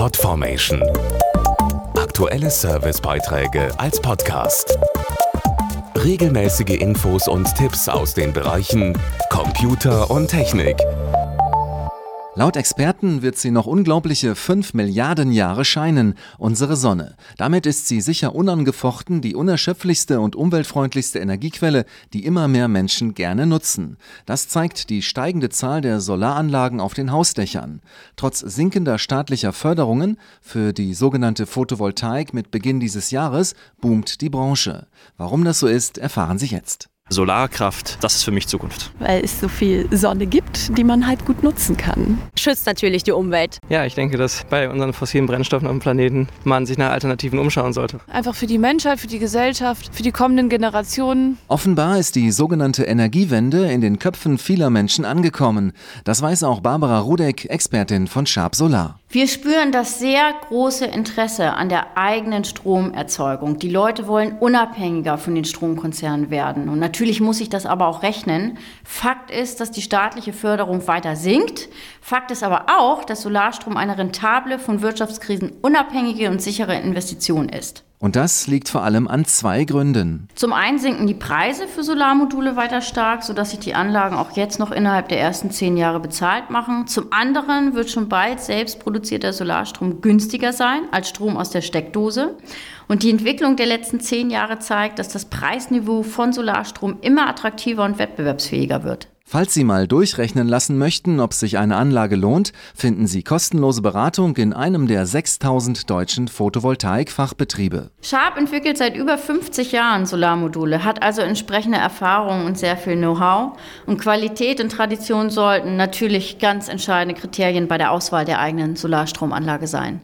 Podformation. Aktuelle Servicebeiträge als Podcast. Regelmäßige Infos und Tipps aus den Bereichen Computer und Technik. Laut Experten wird sie noch unglaubliche 5 Milliarden Jahre scheinen, unsere Sonne. Damit ist sie sicher unangefochten die unerschöpflichste und umweltfreundlichste Energiequelle, die immer mehr Menschen gerne nutzen. Das zeigt die steigende Zahl der Solaranlagen auf den Hausdächern. Trotz sinkender staatlicher Förderungen für die sogenannte Photovoltaik mit Beginn dieses Jahres boomt die Branche. Warum das so ist, erfahren Sie jetzt. Solarkraft, das ist für mich Zukunft. Weil es so viel Sonne gibt, die man halt gut nutzen kann. Schützt natürlich die Umwelt. Ja, ich denke, dass bei unseren fossilen Brennstoffen auf dem Planeten man sich nach Alternativen umschauen sollte. Einfach für die Menschheit, für die Gesellschaft, für die kommenden Generationen. Offenbar ist die sogenannte Energiewende in den Köpfen vieler Menschen angekommen. Das weiß auch Barbara Rudeck, Expertin von Sharp Solar. Wir spüren das sehr große Interesse an der eigenen Stromerzeugung. Die Leute wollen unabhängiger von den Stromkonzernen werden. Und natürlich muss sich das aber auch rechnen. Fakt ist, dass die staatliche Förderung weiter sinkt. Fakt ist aber auch, dass Solarstrom eine rentable, von Wirtschaftskrisen unabhängige und sichere Investition ist. Und das liegt vor allem an zwei Gründen. Zum einen sinken die Preise für Solarmodule weiter stark, sodass sich die Anlagen auch jetzt noch innerhalb der ersten zehn Jahre bezahlt machen. Zum anderen wird schon bald selbst produzierter Solarstrom günstiger sein als Strom aus der Steckdose. Und die Entwicklung der letzten zehn Jahre zeigt, dass das Preisniveau von Solarstrom immer attraktiver und wettbewerbsfähiger wird. Falls Sie mal durchrechnen lassen möchten, ob sich eine Anlage lohnt, finden Sie kostenlose Beratung in einem der 6000 deutschen Photovoltaik-Fachbetriebe. Sharp entwickelt seit über 50 Jahren Solarmodule, hat also entsprechende Erfahrungen und sehr viel Know-how. Und Qualität und Tradition sollten natürlich ganz entscheidende Kriterien bei der Auswahl der eigenen Solarstromanlage sein.